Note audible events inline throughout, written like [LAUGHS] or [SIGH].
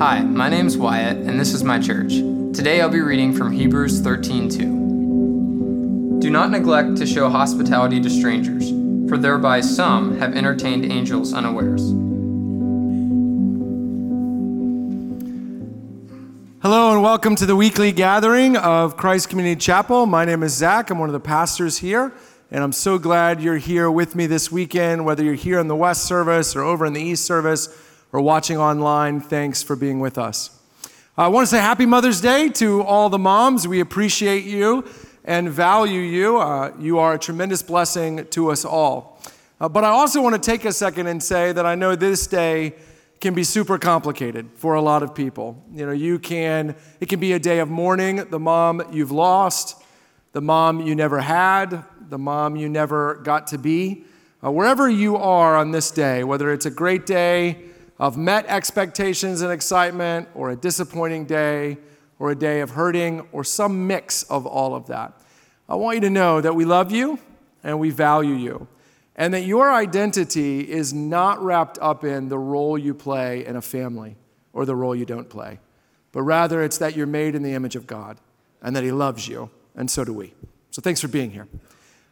Hi, my name's Wyatt, and this is my church. Today I'll be reading from Hebrews 13:2. Do not neglect to show hospitality to strangers, for thereby some have entertained angels unawares. Hello and welcome to the weekly gathering of Christ Community Chapel. My name is Zach. I'm one of the pastors here, and I'm so glad you're here with me this weekend, whether you're here in the West service or over in the East service or watching online, thanks for being with us. I want to say happy Mother's Day to all the moms. We appreciate you and value you. Uh, you are a tremendous blessing to us all. Uh, but I also want to take a second and say that I know this day can be super complicated for a lot of people. You know, you can, it can be a day of mourning, the mom you've lost, the mom you never had, the mom you never got to be. Uh, wherever you are on this day, whether it's a great day, of met expectations and excitement, or a disappointing day, or a day of hurting, or some mix of all of that. I want you to know that we love you and we value you, and that your identity is not wrapped up in the role you play in a family or the role you don't play, but rather it's that you're made in the image of God and that He loves you, and so do we. So thanks for being here.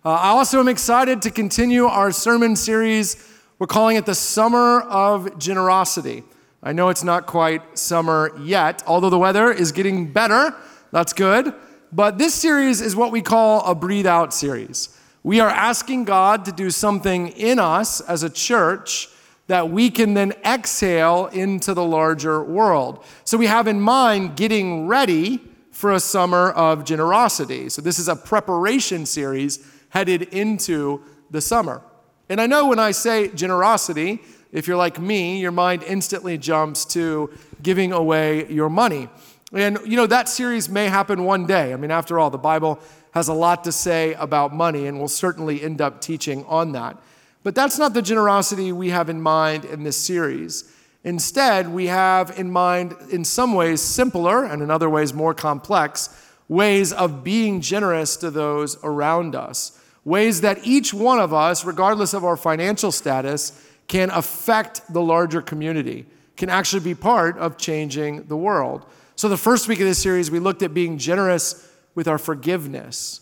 Uh, I also am excited to continue our sermon series we're calling it the Summer of Generosity. I know it's not quite summer yet, although the weather is getting better. That's good. But this series is what we call a breathe out series. We are asking God to do something in us as a church that we can then exhale into the larger world. So we have in mind getting ready for a summer of generosity. So this is a preparation series headed into the summer. And I know when I say generosity, if you're like me, your mind instantly jumps to giving away your money. And you know, that series may happen one day. I mean, after all, the Bible has a lot to say about money, and we'll certainly end up teaching on that. But that's not the generosity we have in mind in this series. Instead, we have in mind, in some ways, simpler and in other ways, more complex ways of being generous to those around us ways that each one of us, regardless of our financial status, can affect the larger community, can actually be part of changing the world. So, the first week of this series, we looked at being generous with our forgiveness,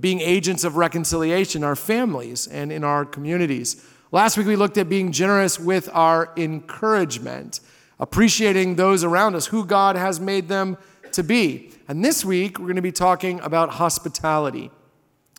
being agents of reconciliation, in our families and in our communities. Last week, we looked at being generous with our encouragement, appreciating those around us, who God has made them to be. And this week, we're going to be talking about hospitality.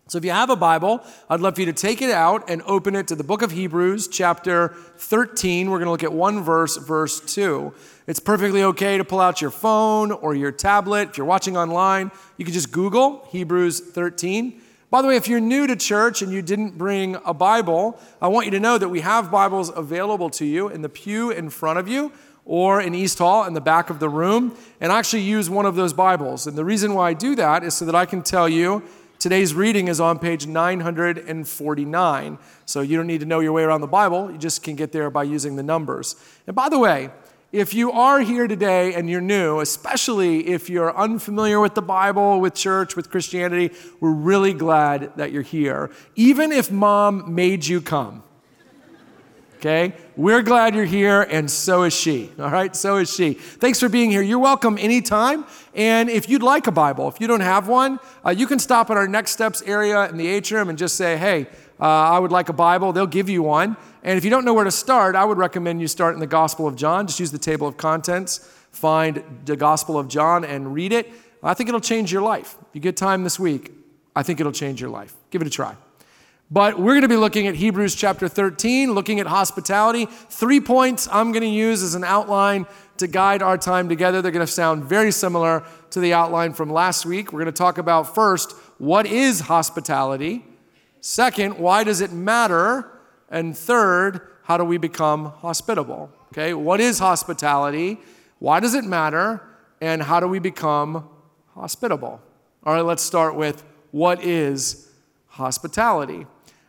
So if you have a Bible, I'd love for you to take it out and open it to the book of Hebrews, chapter 13. We're going to look at one verse, verse 2. It's perfectly okay to pull out your phone or your tablet. If you're watching online, you can just Google Hebrews 13. By the way, if you're new to church and you didn't bring a Bible, I want you to know that we have Bibles available to you in the pew in front of you or in East Hall in the back of the room, and I actually use one of those Bibles. And the reason why I do that is so that I can tell you Today's reading is on page 949. So you don't need to know your way around the Bible. You just can get there by using the numbers. And by the way, if you are here today and you're new, especially if you're unfamiliar with the Bible, with church, with Christianity, we're really glad that you're here. Even if mom made you come okay? We're glad you're here, and so is she, all right? So is she. Thanks for being here. You're welcome anytime. And if you'd like a Bible, if you don't have one, uh, you can stop at our Next Steps area in the atrium and just say, hey, uh, I would like a Bible. They'll give you one. And if you don't know where to start, I would recommend you start in the Gospel of John. Just use the table of contents, find the Gospel of John, and read it. I think it'll change your life. If you get time this week, I think it'll change your life. Give it a try. But we're going to be looking at Hebrews chapter 13, looking at hospitality. Three points I'm going to use as an outline to guide our time together. They're going to sound very similar to the outline from last week. We're going to talk about first, what is hospitality? Second, why does it matter? And third, how do we become hospitable? Okay, what is hospitality? Why does it matter? And how do we become hospitable? All right, let's start with what is hospitality?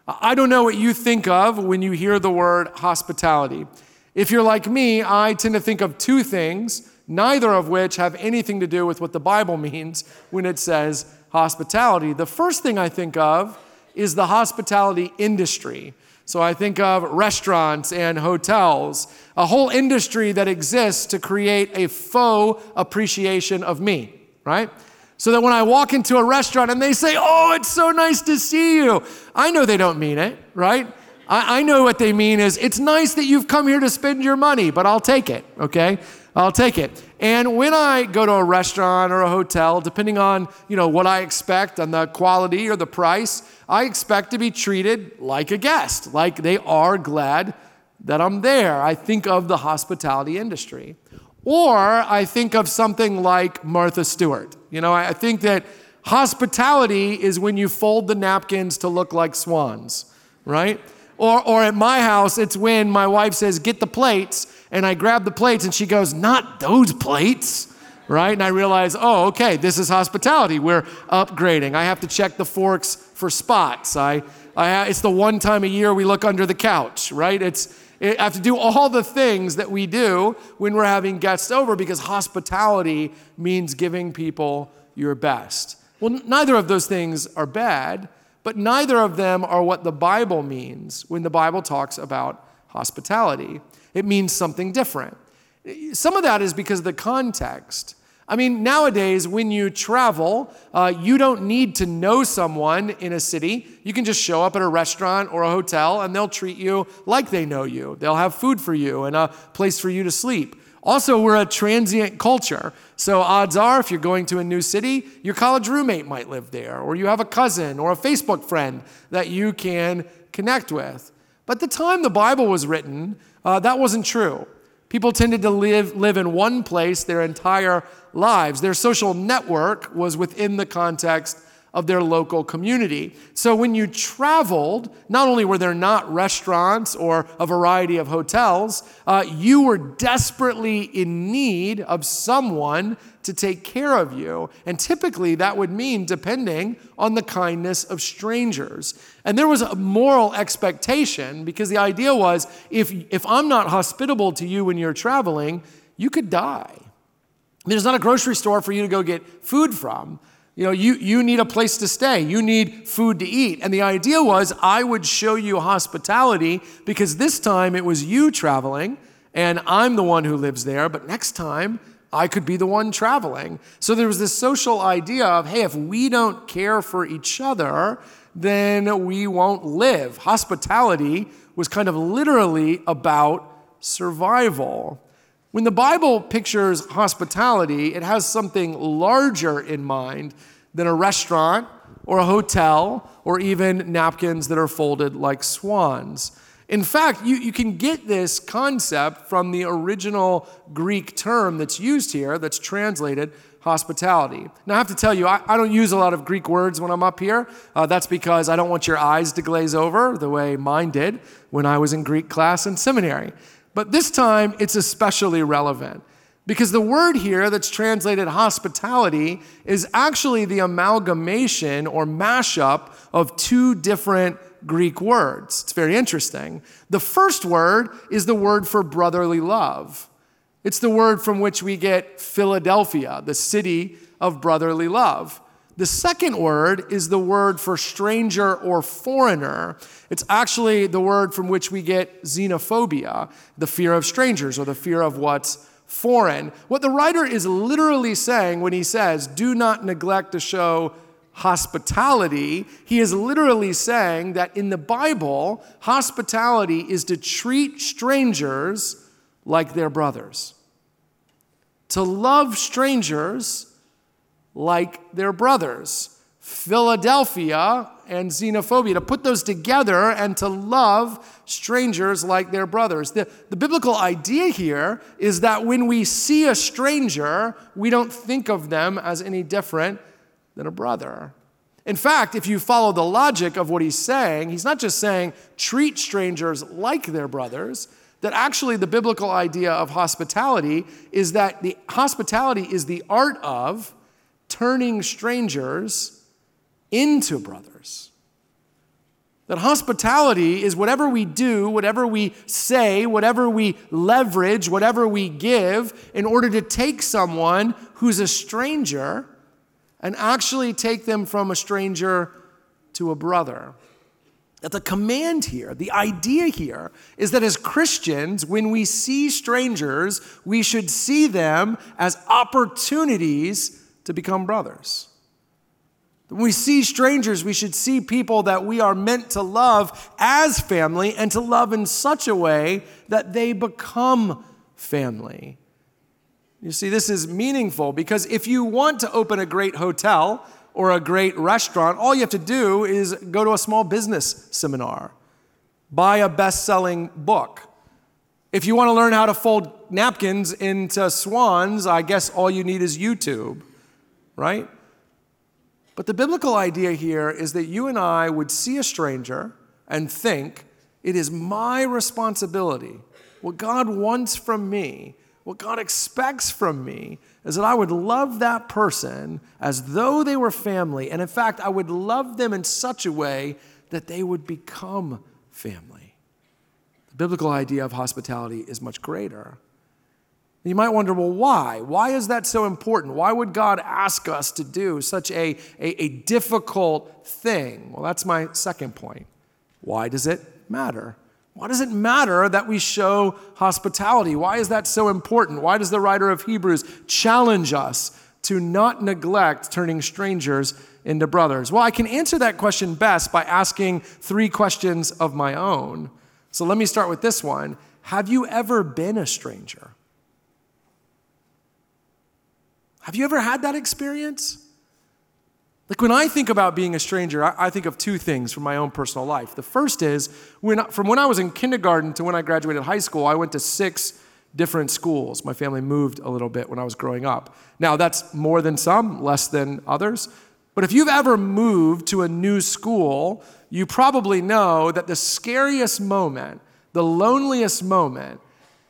I don't know what you think of when you hear the word hospitality. If you're like me, I tend to think of two things, neither of which have anything to do with what the Bible [LAUGHS] means when it says hospitality. The first thing I think of is the hospitality industry. So I think of restaurants and hotels, a whole industry that exists to create a faux appreciation of me, right? So that when I walk into a restaurant and they say, Oh, it's so nice to see you, I know they don't mean it, right? I, I know what they mean is, It's nice that you've come here to spend your money, but I'll take it, okay? I'll take it. And when I go to a restaurant or a hotel, depending on, you know, what I expect and the quality or the price, I expect to be treated like a guest, like they are glad that I'm there. I think of the hospitality industry. Or I think of something like Martha Stewart. You know, I think that hospitality is when you fold the napkins to look like swans, right? Or, or at my house, it's when my wife says, Get the plates, and I grab the plates, and she goes, Not those plates, right? And I realize, Oh, okay, this is hospitality. We're upgrading. I have to check the forks for spots. I, I, it's the one time a year we look under the couch, right? It's, I have to do all the things that we do when we're having guests over because hospitality means giving people your best. Well, neither of those things are bad, but neither of them are what the Bible means when the Bible talks about hospitality. It means something different. Eh, some of that is because of the context. I mean, nowadays, when you travel, uh, you don't need to know someone in a city. You can just show up at a restaurant or a hotel and they'll treat you like they know you. They'll have food for you and a place for you to sleep. Also, we're a transient culture. So, odds are, if you're going to a new city, your college roommate might live there, or you have a cousin or a Facebook friend that you can connect with. But the time the Bible was written, uh, that wasn't true. People tended to live, live in one place their entire lives. Their social network was within the context of their local community. So when you traveled, not only were there not restaurants or a variety of hotels, uh, you were desperately in need of someone to take care of you. And typically that would mean depending on the kindness of strangers. And there was a moral expectation because the idea was if, if I'm not hospitable to you when you're traveling, you could die. There's not a grocery store for you to go get food from. You know, you, you need a place to stay. You need food to eat. And the idea was I would show you hospitality because this time it was you traveling and I'm the one who lives there. But next time I could be the one traveling. So there was this social idea of hey, if we don't care for each other, then we won't live. Hospitality was kind of literally about survival. When the Bible pictures hospitality, it has something larger in mind than a restaurant or a hotel or even napkins that are folded like swans. In fact, you, you can get this concept from the original Greek term that's used here, that's translated hospitality. Now, I have to tell you, I, I don't use a lot of Greek words when I'm up here. Uh, that's because I don't want your eyes to glaze over the way mine did when I was in Greek class in seminary. But this time, it's especially relevant because the word here that's translated hospitality is actually the amalgamation or mashup of two different Greek words. It's very interesting. The first word is the word for brotherly love. It's the word from which we get Philadelphia, the city of brotherly love. The second word is the word for stranger or foreigner. It's actually the word from which we get xenophobia, the fear of strangers or the fear of what's foreign. What the writer is literally saying when he says, do not neglect to show hospitality, he is literally saying that in the Bible, hospitality is to treat strangers like their brothers, to love strangers like their brothers. Philadelphia and xenophobia, to put those together and to love strangers like their brothers. The, the biblical idea here is that when we see a stranger, we don't think of them as any different than a brother. In fact, if you follow the logic of what he's saying, he's not just saying treat strangers like their brothers, that actually the biblical idea of hospitality is that the hospitality is the art of turning strangers into brothers. That hospitality is whatever we do, whatever we say, whatever we leverage, whatever we give in order to take someone who's a stranger and actually take them from a stranger to a brother. that the command here, the idea here, is that as Christians, when we see strangers, we should see them as opportunities to become brothers. When we see strangers, we should see people that we are meant to love as family and to love in such a way that they become family. You see, this is meaningful because if you want to open a great hotel, or a great restaurant, all you have to do is go to a small business seminar, buy a best selling book. If you want to learn how to fold napkins into swans, I guess all you need is YouTube, right? But the biblical idea here is that you and I would see a stranger and think, it is my responsibility, what God wants from me, what God expects from me, is that I would love that person as though they were family. And in fact, I would love them in such a way that they would become family. The biblical idea of hospitality is much greater. You might wonder, well, why? Why is that so important? Why would God ask us to do such a, a, a difficult thing? Well, that's my second point. Why does it matter? Why does it matter that we show hospitality? Why is that so important? Why does the writer of Hebrews challenge us to not neglect turning strangers into brothers? Well, I can answer that question best by asking three questions of my own. So let me start with this one Have you ever been a stranger? Have you ever had that experience? Like when I think about being a stranger, I, think of two things from my own personal life. The first is when, from when I was in kindergarten to when I graduated high school, I went to six different schools. My family moved a little bit when I was growing up. Now, that's more than some, less than others. But if you've ever moved to a new school, you probably know that the scariest moment, the loneliest moment,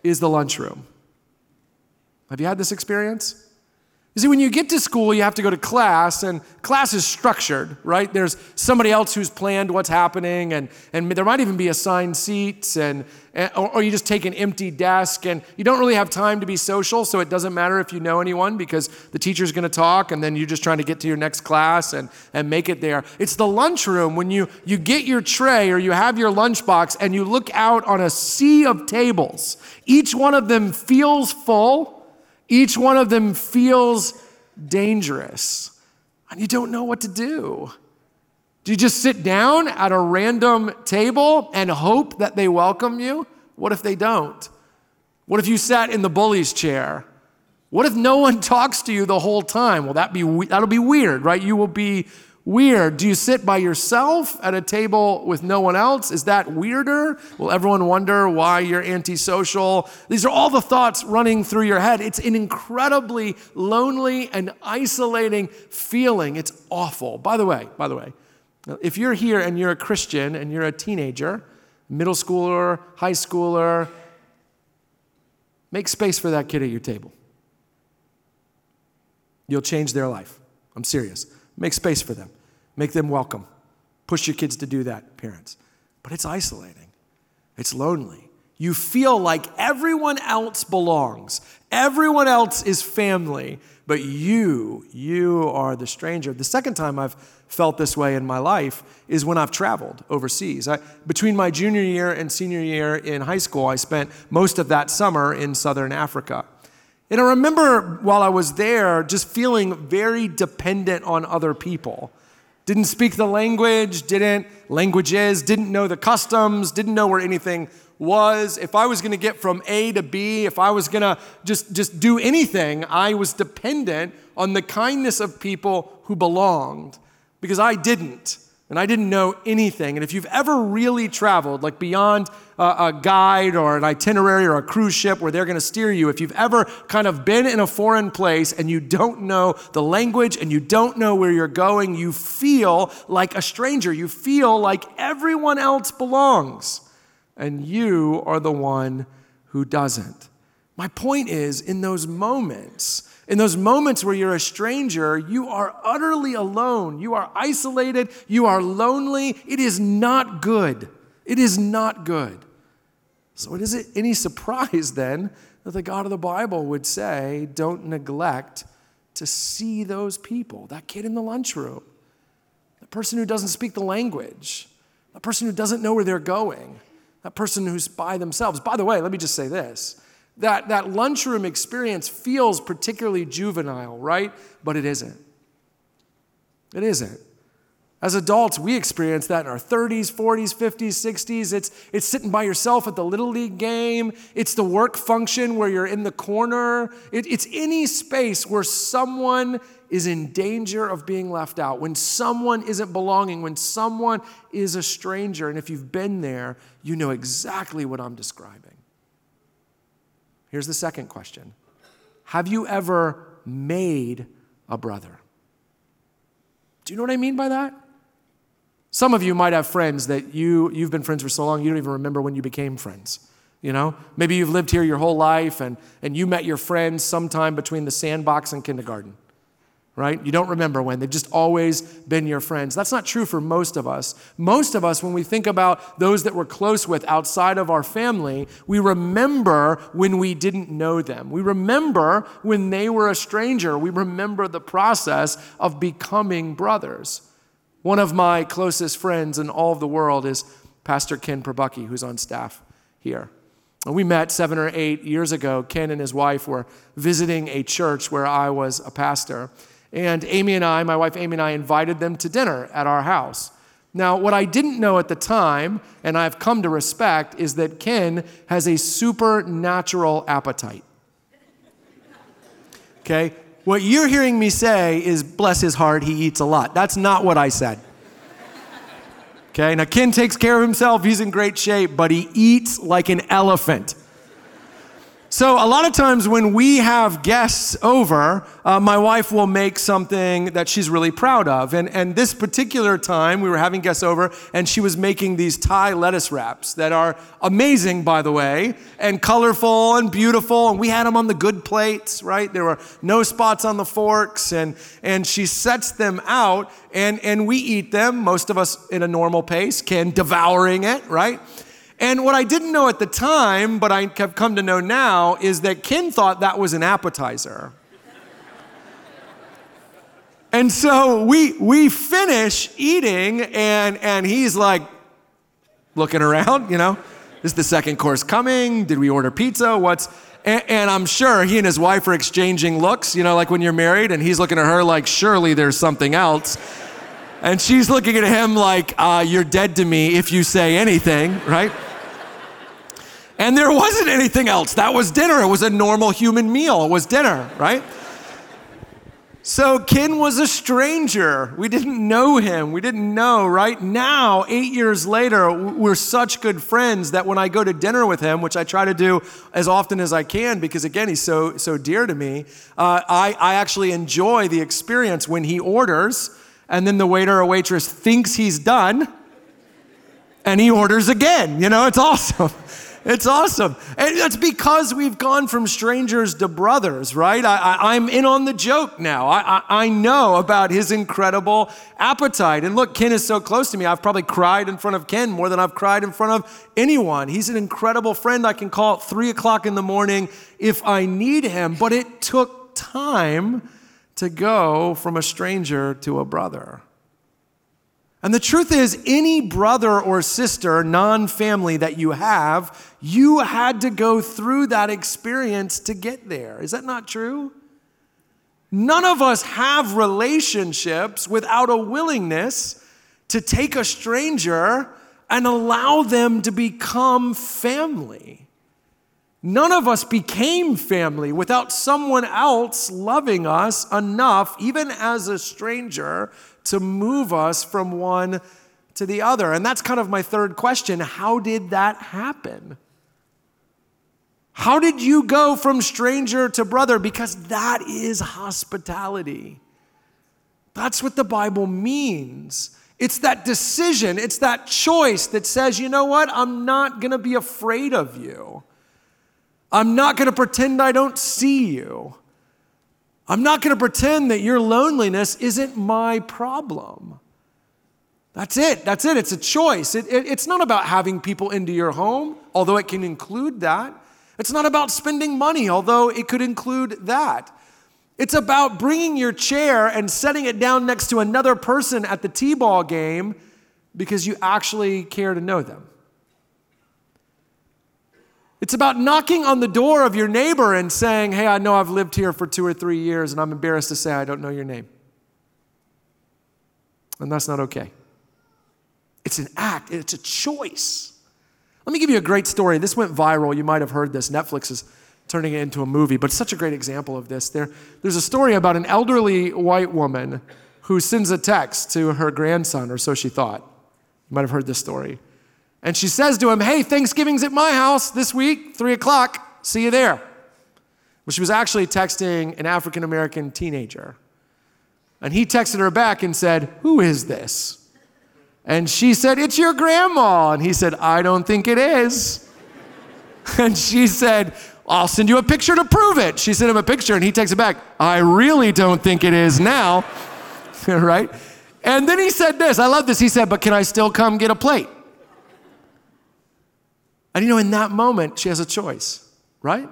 is the lunchroom. Have you had this experience? You see, when you get to school, you have to go to class, and class is structured, right? There's somebody else who's planned what's happening, and, and there might even be assigned seats, and, and or, or, you just take an empty desk, and you don't really have time to be social, so it doesn't matter if you know anyone because the teacher's gonna talk, and then you're just trying to get to your next class and, and make it there. It's the lunchroom when you, you get your tray or you have your lunchbox, and you look out on a sea of tables. Each one of them feels full each one of them feels dangerous, and you don't know what to do. Do you just sit down at a random table and hope that they welcome you? What if they don't? What if you sat in the bully's chair? What if no one [LAUGHS] talks to you the whole time? Well, that be, that'll be weird, right? You will be weird. Do you sit by yourself at a table with no one else? Is that weirder? Will everyone wonder why you're antisocial? These are all the thoughts running through your head. It's an incredibly lonely and isolating feeling. It's awful. By the way, by the way, if you're here and you're a Christian and you're a teenager, middle schooler, high schooler, make space for that kid at your table. You'll change their life. I'm serious. Make space for them. Make them welcome. Push your kids to do that, parents. But it's isolating, it's lonely. You feel like everyone else belongs, everyone else is family, but you, you are the stranger. The second time I've felt this way in my life is when I've traveled overseas. I, between my junior year and senior year in high school, I spent most of that summer in southern Africa. And I remember while I was there just feeling very dependent on other people didn't speak the language, didn't languages, didn't know the customs, didn't know where anything was. If I was going to get from A to B, if I was going to just just do anything, I was dependent on the kindness of people who belonged because I didn't and I didn't know anything. And if you've ever really traveled, like beyond a, a guide or an itinerary or a cruise ship where they're going to steer you, if you've ever kind of been in a foreign place and you don't know the language and you don't know where you're going, you feel like a stranger. You feel like everyone else belongs, and you are the one who doesn't. My point is, in those moments, in those moments where you're a stranger, you are utterly alone. You are isolated. You are lonely. It is not good. It is not good. So, is it any surprise then that the God of the Bible would say, don't neglect to see those people, that kid in the lunchroom, the person who doesn't speak the language, the person who doesn't know where they're going, that person who's by themselves. By the way, let me just say this that, that lunchroom experience feels particularly juvenile, right? But it isn't. It isn't. As adults, we experience that in our 30s, 40s, 50s, 60s. It's, it's sitting by yourself at the Little League game. It's the work function where you're in the corner. It, it's any space where someone is in danger of being left out, when someone isn't belonging, when someone is a stranger. And if you've been there, you know exactly what I'm describing. Here's the second question Have you ever made a brother? Do you know what I mean by that? Some of you might have friends that you, you've been friends for so long, you don't even remember when you became friends. You know, maybe you've lived here your whole life and, and you met your friends sometime between the sandbox and kindergarten, right? You don't remember when. They've just always been your friends. That's not true for most of us. Most of us, when we think about those that we're close with outside of our family, we remember when we didn't know them. We remember when they were a stranger. We remember the process of becoming brothers. One of my closest friends in all of the world is Pastor Ken Probucky, who's on staff here. We met seven or eight years ago. Ken and his wife were visiting a church where I was a pastor. And Amy and I, my wife Amy and I, invited them to dinner at our house. Now, what I didn't know at the time, and I've come to respect, is that Ken has a supernatural appetite. Okay? What you're hearing me say is, bless his heart, he eats a lot. That's not what I said. Okay, now Ken takes care of himself, he's in great shape, but he eats like an elephant. So, a lot of times when we have guests over, uh, my wife will make something that she's really proud of. And, and this particular time, we were having guests over, and she was making these Thai lettuce wraps that are amazing, by the way, and colorful and beautiful. And we had them on the good plates, right? There were no spots on the forks. And, and she sets them out, and, and we eat them, most of us in a normal pace, Ken devouring it, right? And what I didn't know at the time, but I have come to know now, is that Ken thought that was an appetizer. and so we, we finish eating, and, and he's like looking around, you know, is the second course coming? Did we order pizza? What's. And, and I'm sure he and his wife are exchanging looks, you know, like when you're married, and he's looking at her like, surely there's something else. And she's looking at him like, uh, You're dead to me if you say anything, right? And there wasn't anything else. That was dinner. It was a normal human meal. It was dinner, right? So Ken was a stranger. We didn't know him. We didn't know, right? Now, eight years later, we're such good friends that when I go to dinner with him, which I try to do as often as I can because, again, he's so, so dear to me, uh, I, I actually enjoy the experience when he orders and then the waiter or waitress thinks he's done and he orders again. You know, it's [LAUGHS] awesome. It's awesome. And that's because we've gone from strangers to brothers, right? I, am in on the joke now. I, I, I know about his incredible appetite. And look, Ken is so close to me. I've probably cried in front of Ken more than I've cried in front of anyone. He's an incredible friend. I can call at three o'clock in the morning if I need him. But it took time to go from a stranger to a brother. And the truth is, any brother or sister, non family that you have, you had to go through that experience to get there. Is that not true? None of us have relationships without a willingness to take a stranger and allow them to become family. None of us became family without someone else loving us enough, even as a stranger, to move us from one to the other. And that's kind of my third question. How did that happen? How did you go from stranger to brother? Because that is hospitality. That's what the Bible means. It's that decision, it's that choice that says, you know what? I'm not going to be afraid of you. I'm not going to pretend I don't see you. I'm not going to pretend that your loneliness isn't my problem. That's it. That's it. It's a choice. It, it, it's not about having people into your home, although it can include that. It's not about spending money, although it could include that. It's about bringing your chair and setting it down next to another person at the T ball game because you actually care to know them. It's about knocking on the door of your neighbor and saying, Hey, I know I've lived here for two or three years, and I'm embarrassed to say I don't know your name. And that's not okay. It's an act, it's a choice. Let me give you a great story. This went viral. You might have heard this. Netflix is turning it into a movie, but it's such a great example of this. There, there's a story about an elderly white woman who sends a text to her grandson, or so she thought. You might have heard this story. And she says to him, Hey, Thanksgiving's at my house this week, three o'clock. See you there. Well, she was actually texting an African American teenager. And he texted her back and said, Who is this? And she said, It's your grandma. And he said, I don't think it is. [LAUGHS] and she said, I'll send you a picture to prove it. She sent him a picture and he takes it back, I really don't think it is now. [LAUGHS] right? And then he said this I love this. He said, But can I still come get a plate? And you know, in that moment, she has a choice, right?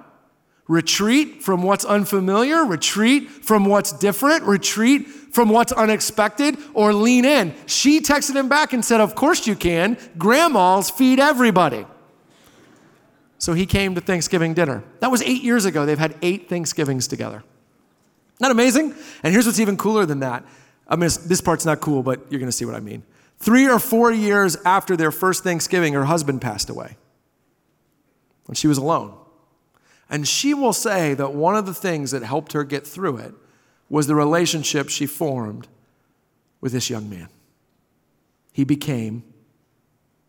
Retreat from what's unfamiliar, retreat from what's different, retreat from what's unexpected, or lean in. She texted him back and said, Of course you can. Grandmas feed everybody. So he came to Thanksgiving dinner. That was eight years ago. They've had eight Thanksgivings together. Not amazing? And here's what's even cooler than that. I mean, this part's not cool, but you're going to see what I mean. Three or four years after their first Thanksgiving, her husband passed away. And she was alone. And she will say that one of the things that helped her get through it was the relationship she formed with this young man. He became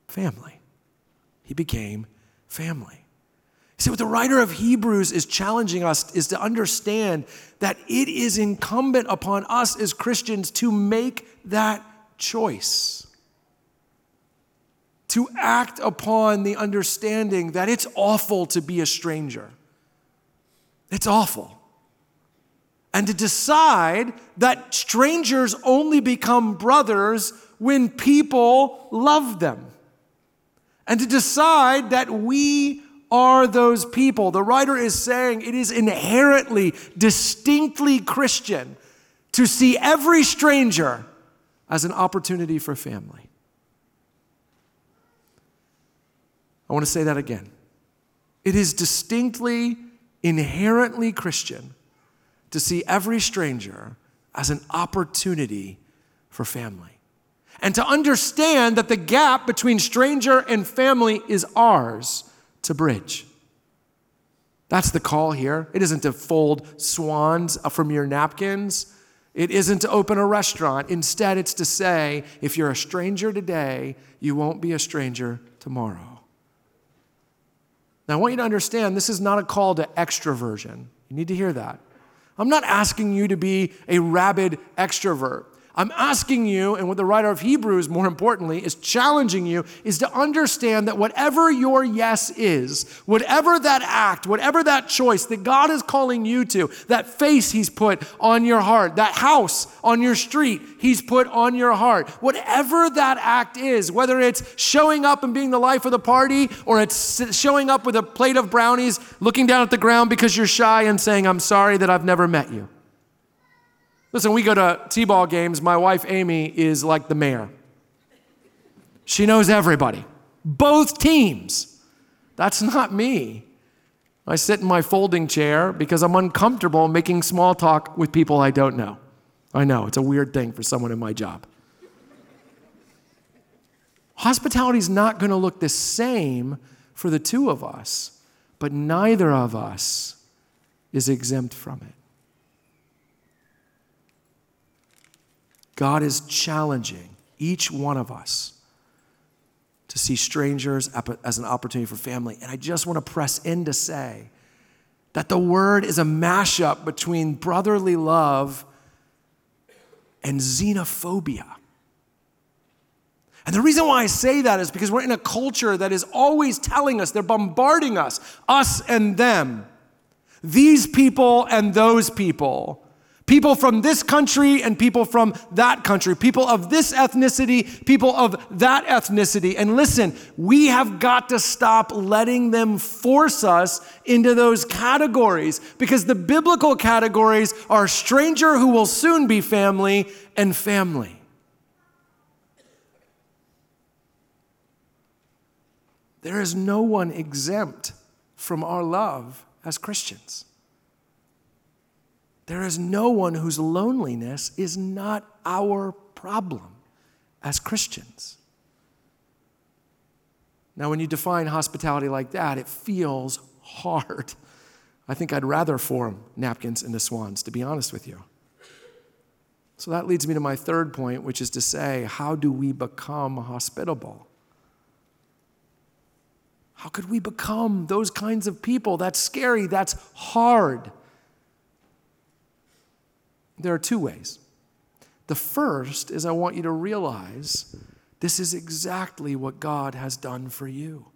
family. He became family. See, what the writer of Hebrews is challenging us is to understand that it is incumbent upon us as Christians to make that choice to act upon the understanding that it's awful to be a stranger. It's awful. And to decide that strangers only become brothers when people love them. And to decide that we are those people. The writer is saying it is inherently, distinctly Christian to see every stranger as an opportunity for family. I want to say that again. It is distinctly, inherently Christian to see every stranger as an opportunity for family. And to understand that the gap between stranger and family is ours to bridge. That's the call here. It isn't to fold swans from your napkins. It isn't to open a restaurant. Instead, it's to say, if you're a stranger today, you won't be a stranger tomorrow. Now, I want you to understand this is not a call to extroversion. You need to hear that. I'm not asking you to be a rabid extrovert. I'm asking you, and what the writer of Hebrews, more importantly, is challenging you, is to understand that whatever your yes is, whatever that act, whatever that choice that God is calling you to, that face He's put on your heart, that house on your street He's put on your heart, whatever that act is, whether it's showing up and being the life of the party, or it's showing up with a plate of brownies, looking down at the ground because you're shy and saying, I'm sorry that I've never met you. Listen, we go to T ball games. My wife, Amy, is like the mayor. She knows everybody, both teams. That's not me. I sit in my folding chair because I'm uncomfortable making small talk with people I don't know. I know, it's a weird thing for someone in my job. Hospitality is not going to look the same for the two of us, but neither of us is exempt from it. God is challenging each one of us to see strangers as an opportunity for family. And I just want to press in to say that the word is a mashup between brotherly love and xenophobia. And the reason why I say that is because we're in a culture that is always telling us, they're bombarding us, us and them, these people and those people people from this country and people from that country, people of this ethnicity, people of that ethnicity. And listen, we have got to stop letting them force us into those categories because the biblical categories are stranger who will soon be family and family. There is no one exempt from our love as Christians. There is no one whose loneliness is not our problem as Christians. Now, when you define hospitality like that, it feels hard. I think I'd rather form napkins into swans, to be honest with you. So that leads me to my third point, which is to say, how do we become hospitable? How could we become those kinds of people? That's scary, that's hard. There are two ways. The first is I want you to realize this is exactly what God has done for you.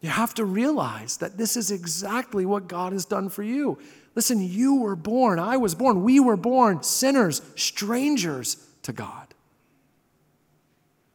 You have to realize that this is exactly what God has done for you. Listen, you were born, I was born, we were born sinners, strangers to God.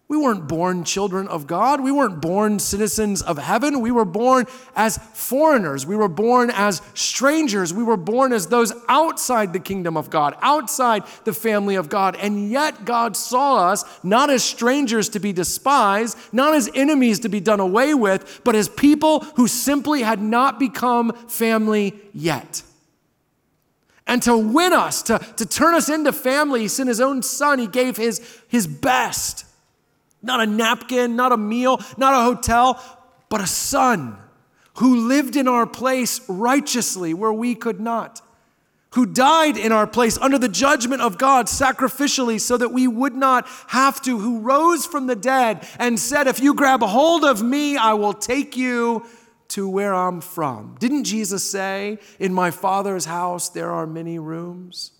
We weren't born children of God. We weren't born citizens of heaven. We were born as foreigners. We were born as strangers. We were born as those outside the kingdom of God, outside the family of God. And yet God saw us not as strangers to be despised, not as enemies to be done away with, but as people who simply had not become family yet. And to win us, to, to turn us into family, he sent his own son. He gave his, his best. Not a napkin, not a meal, not a hotel, but a son who lived in our place righteously where we could not, who died in our place under the judgment of God sacrificially so that we would not have to, who rose from the dead and said, If you grab a hold of me, I will take you to where I'm from. Didn't Jesus say, In my Father's house there are many rooms?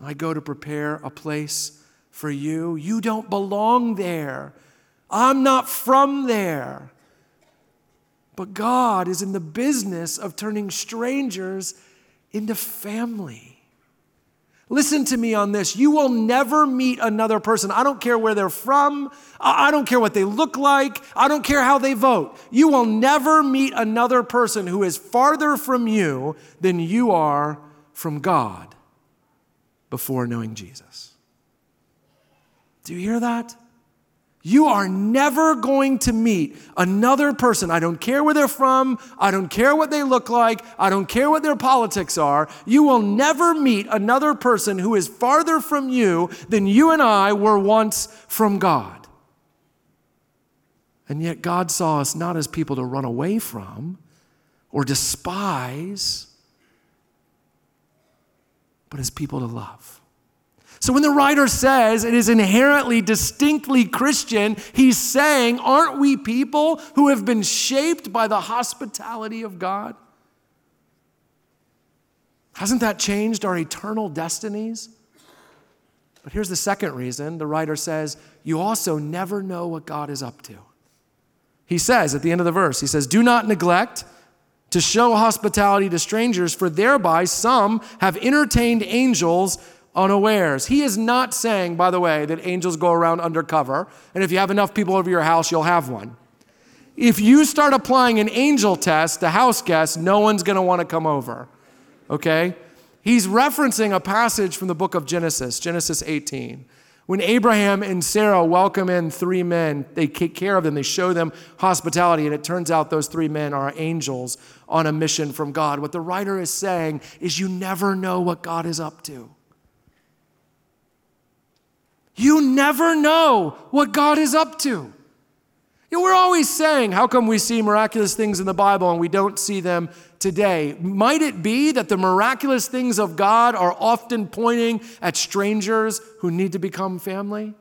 I go to prepare a place for you. You don't belong there. I'm not from there. But God is in the business of turning strangers into family. Listen to me on this. You will never meet another person. I don't care where they're from. I don't care what they look like. I don't care how they vote. You will never meet another person who is farther from you than you are from God before knowing Jesus. Do you hear that? You are never going to meet another person. I don't care where they're from. I don't care what they look like. I don't care what their politics are. You will never meet another person who is farther from you than you and I were once from God. And yet, God saw us not as people to run away from or despise, but as people to love. So when the writer says it is inherently, distinctly Christian, he's saying, aren't we people who have been shaped by the hospitality of God? Hasn't that changed our eternal destinies? But here's the second reason the writer says, you also never know what God is up to. He says at the end of the verse, he says, Do not neglect to show hospitality to strangers, for thereby some have entertained angels unawares. He is not saying, by the way, that angels go around undercover, and if you have enough people over your house, you'll have one. If you start applying an angel test to house guests, no one's going to want to come over. Okay? He's referencing a passage from the book of Genesis, Genesis 18. When Abraham and Sarah welcome in three men, they take care of them, they show them hospitality, and it turns out those three men are angels on a mission from God. What the writer is saying is you never know what God is up to. You never know what God is up to. You know, we're always saying, how come we see miraculous things in the Bible and we don't see them today? Might it be that the miraculous things of God are often pointing at strangers who need to become family?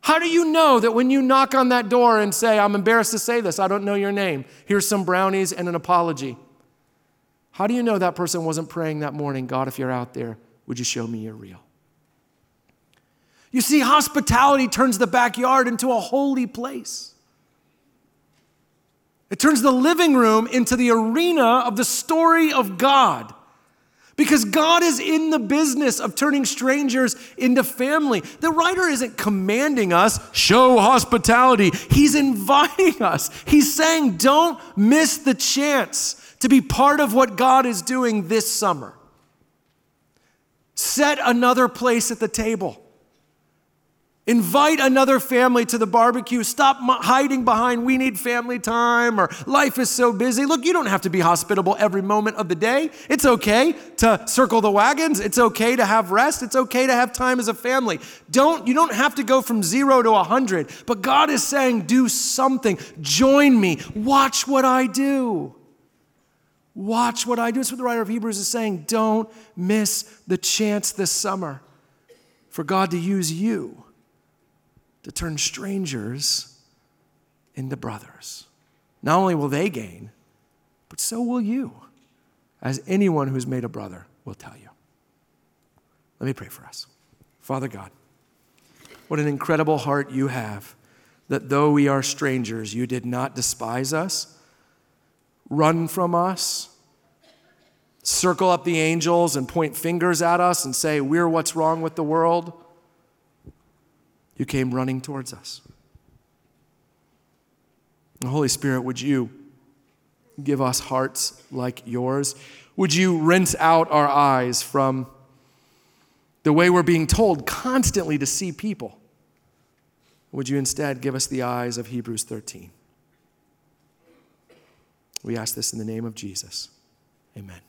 How do you know that when you knock on that door and say, I'm embarrassed to say this, I don't know your name, here's some brownies and an apology? How do you know that person wasn't praying that morning, God, if you're out there, would you show me you're real? You see, hospitality turns the backyard into a holy place. It turns the living room into the arena of the story of God. Because God is in the business of turning strangers into family. The writer isn't commanding us, show hospitality. He's inviting [LAUGHS] us. He's saying, don't miss the chance to be part of what God is doing this summer. Set another place at the table. Invite another family to the barbecue. Stop hiding behind, we need family time or life is so busy. Look, you don't have to be hospitable every moment of the day. It's okay to circle the wagons. It's okay to have rest. It's okay to have time as a family. Don't, you don't have to go from zero to a 100, but God is saying, do something. Join me. Watch what I do. Watch what I do. That's what the writer of Hebrews is saying. Don't miss the chance this summer for God to use you to turn strangers into brothers. Not only will they gain, but so will you, as anyone who's made a brother will tell you. Let me pray for us. Father God, what an incredible heart you have that though we are strangers, you did not despise us, run from us, circle up the angels and point fingers at us and say, We're what's wrong with the world. You came running towards us. Holy Spirit, would you give us hearts like yours? Would you rinse out our eyes from the way we're being told constantly to see people? Would you instead give us the eyes of Hebrews 13? We ask this in the name of Jesus. Amen.